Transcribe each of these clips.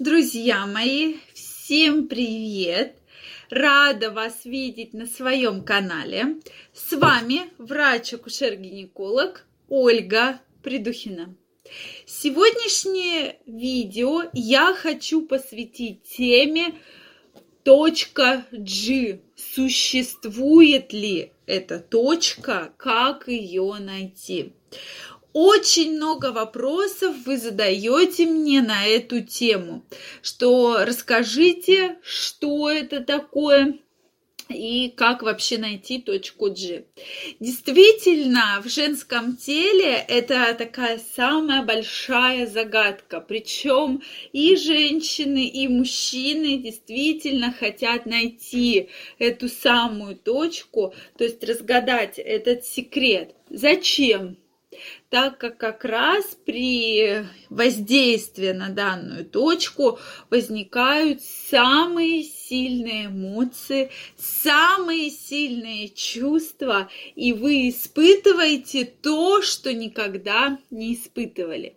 Друзья мои, всем привет! Рада вас видеть на своем канале. С вами врач-акушер-гинеколог Ольга Придухина. Сегодняшнее видео я хочу посвятить теме точка G. Существует ли эта точка, как ее найти? Очень много вопросов вы задаете мне на эту тему, что расскажите, что это такое, и как вообще найти точку G. Действительно, в женском теле это такая самая большая загадка. Причем и женщины, и мужчины действительно хотят найти эту самую точку, то есть разгадать этот секрет. Зачем? Так как как раз при воздействии на данную точку возникают самые сильные эмоции, самые сильные чувства, и вы испытываете то, что никогда не испытывали.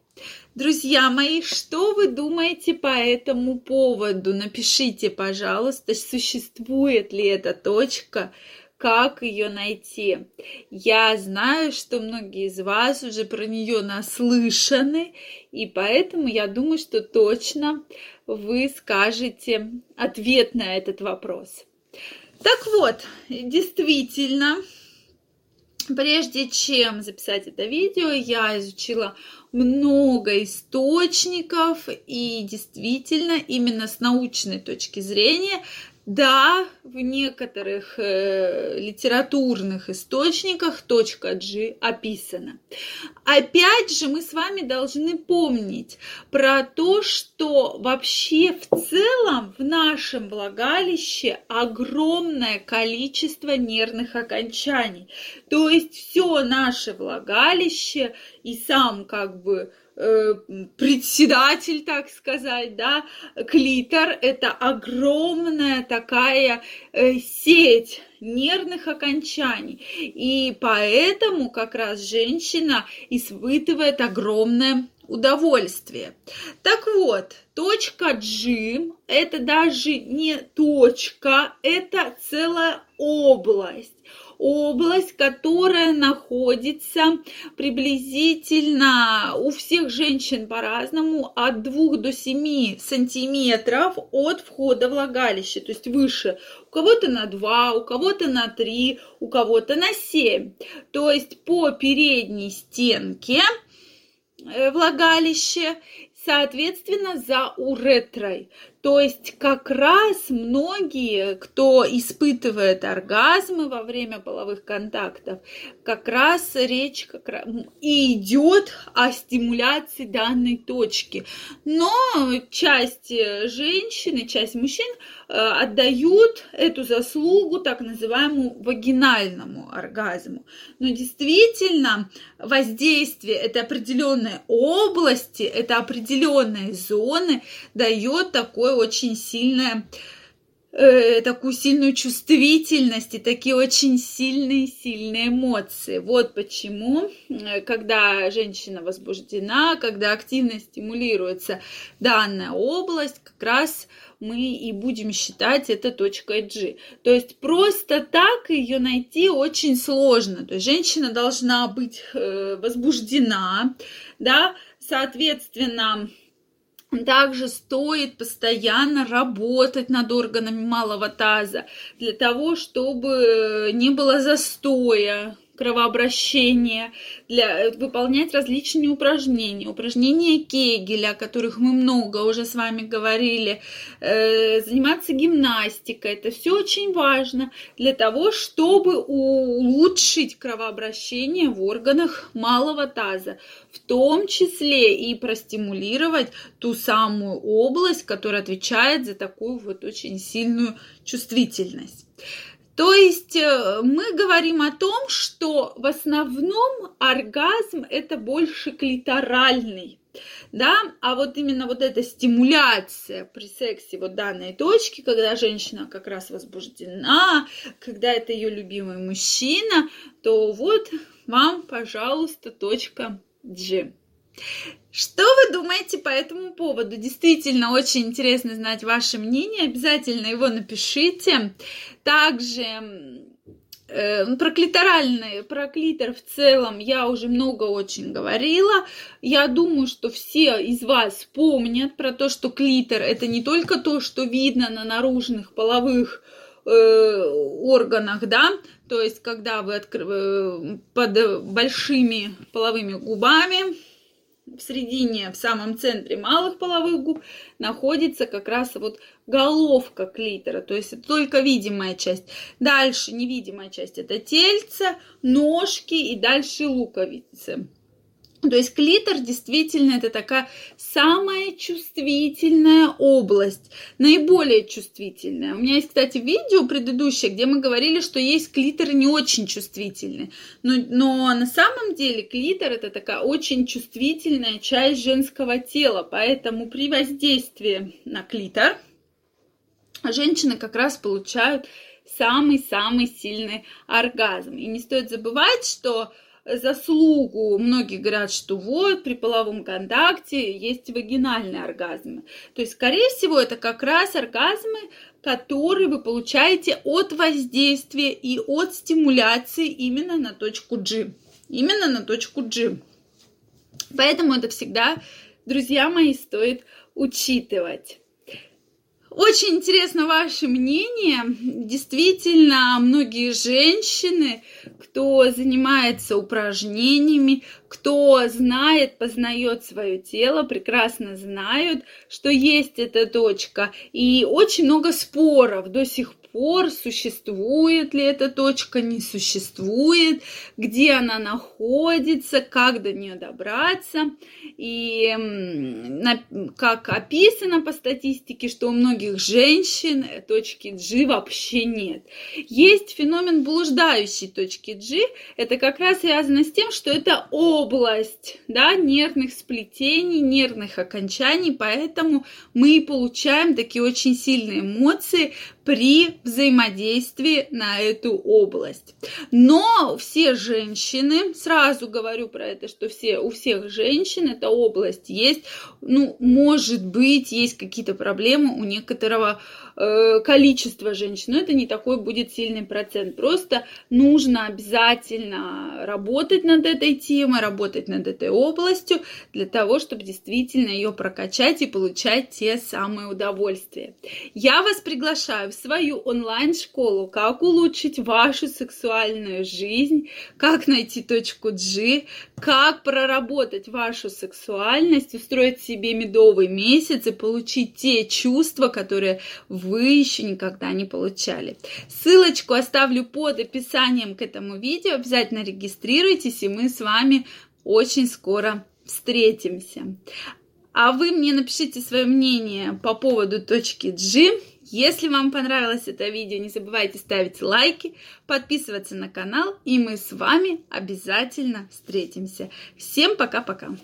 Друзья мои, что вы думаете по этому поводу? Напишите, пожалуйста, существует ли эта точка, как ее найти. Я знаю, что многие из вас уже про нее наслышаны, и поэтому я думаю, что точно вы скажете ответ на этот вопрос. Так вот, действительно, прежде чем записать это видео, я изучила много источников, и действительно, именно с научной точки зрения да, в некоторых э, литературных источниках точка G описана. Опять же, мы с вами должны помнить про то, что вообще в целом в нашем влагалище огромное количество нервных окончаний. То есть все наше влагалище и сам как бы председатель, так сказать, да, клитор – это огромная такая э, сеть нервных окончаний. И поэтому как раз женщина испытывает огромное удовольствие. Так вот, точка G – это даже не точка, это целая область область, которая находится приблизительно у всех женщин по-разному от 2 до 7 сантиметров от входа влагалища, то есть выше. У кого-то на 2, у кого-то на 3, у кого-то на 7. То есть по передней стенке э, влагалище соответственно, за уретрой. То есть как раз многие, кто испытывает оргазмы во время половых контактов, как раз речь как раз и идет о стимуляции данной точки. Но часть женщин и часть мужчин э, отдают эту заслугу так называемому вагинальному оргазму. Но действительно воздействие этой определенной области, это определенной зоны дает такой очень сильная э, такую сильную чувствительность и такие очень сильные, сильные эмоции. Вот почему, э, когда женщина возбуждена, когда активно стимулируется данная область, как раз мы и будем считать это точкой G. То есть просто так ее найти очень сложно. То есть женщина должна быть э, возбуждена, да, соответственно, также стоит постоянно работать над органами малого таза для того, чтобы не было застоя, кровообращения, для, выполнять различные упражнения, упражнения Кегеля, о которых мы много уже с вами говорили, э, заниматься гимнастикой. Это все очень важно для того, чтобы улучшить кровообращение в органах малого таза, в том числе и простимулировать ту самую область, которая отвечает за такую вот очень сильную чувствительность. То есть э, мы говорим о том, что в основном оргазм это больше клиторальный, да, а вот именно вот эта стимуляция при сексе вот данной точки, когда женщина как раз возбуждена, когда это ее любимый мужчина, то вот вам, пожалуйста, точка G. Что вы думаете по этому поводу? Действительно, очень интересно знать ваше мнение. Обязательно его напишите. Также э, про клиторальный, про клитор в целом я уже много очень говорила. Я думаю, что все из вас помнят про то, что клитор это не только то, что видно на наружных половых э, органах, да, то есть когда вы откры... Э, под большими половыми губами в середине, в самом центре малых половых губ находится как раз вот головка клитора, то есть это только видимая часть. Дальше невидимая часть это тельце, ножки и дальше луковицы. То есть клитор действительно это такая самая чувствительная область, наиболее чувствительная. У меня есть, кстати, видео предыдущее, где мы говорили, что есть клиторы не очень чувствительные. Но, но на самом деле клитор это такая очень чувствительная часть женского тела. Поэтому при воздействии на клитор женщины как раз получают самый-самый сильный оргазм. И не стоит забывать, что заслугу. Многие говорят, что вот при половом контакте есть вагинальные оргазмы. То есть, скорее всего, это как раз оргазмы, которые вы получаете от воздействия и от стимуляции именно на точку G. Именно на точку G. Поэтому это всегда, друзья мои, стоит учитывать. Очень интересно ваше мнение. Действительно, многие женщины, кто занимается упражнениями, кто знает, познает свое тело, прекрасно знают, что есть эта точка. И очень много споров до сих пор, существует ли эта точка, не существует, где она находится, как до нее добраться. И как описано по статистике, что у многих женщин точки G вообще нет. Есть феномен блуждающей точки G. Это как раз связано с тем, что это область да, нервных сплетений, нервных окончаний, поэтому мы получаем такие очень сильные эмоции при взаимодействии на эту область. Но все женщины, сразу говорю про это, что все, у всех женщин эта область есть, ну, может быть, есть какие-то проблемы у некоторого Э, количество женщин, но это не такой будет сильный процент. Просто нужно обязательно работать над этой темой, работать над этой областью для того, чтобы действительно ее прокачать и получать те самые удовольствия. Я вас приглашаю в свою онлайн-школу «Как улучшить вашу сексуальную жизнь», «Как найти точку G», «Как проработать вашу сексуальность», устроить себе медовый месяц и получить те чувства, которые вы вы еще никогда не получали. Ссылочку оставлю под описанием к этому видео. Обязательно регистрируйтесь, и мы с вами очень скоро встретимся. А вы мне напишите свое мнение по поводу точки G. Если вам понравилось это видео, не забывайте ставить лайки, подписываться на канал, и мы с вами обязательно встретимся. Всем пока-пока!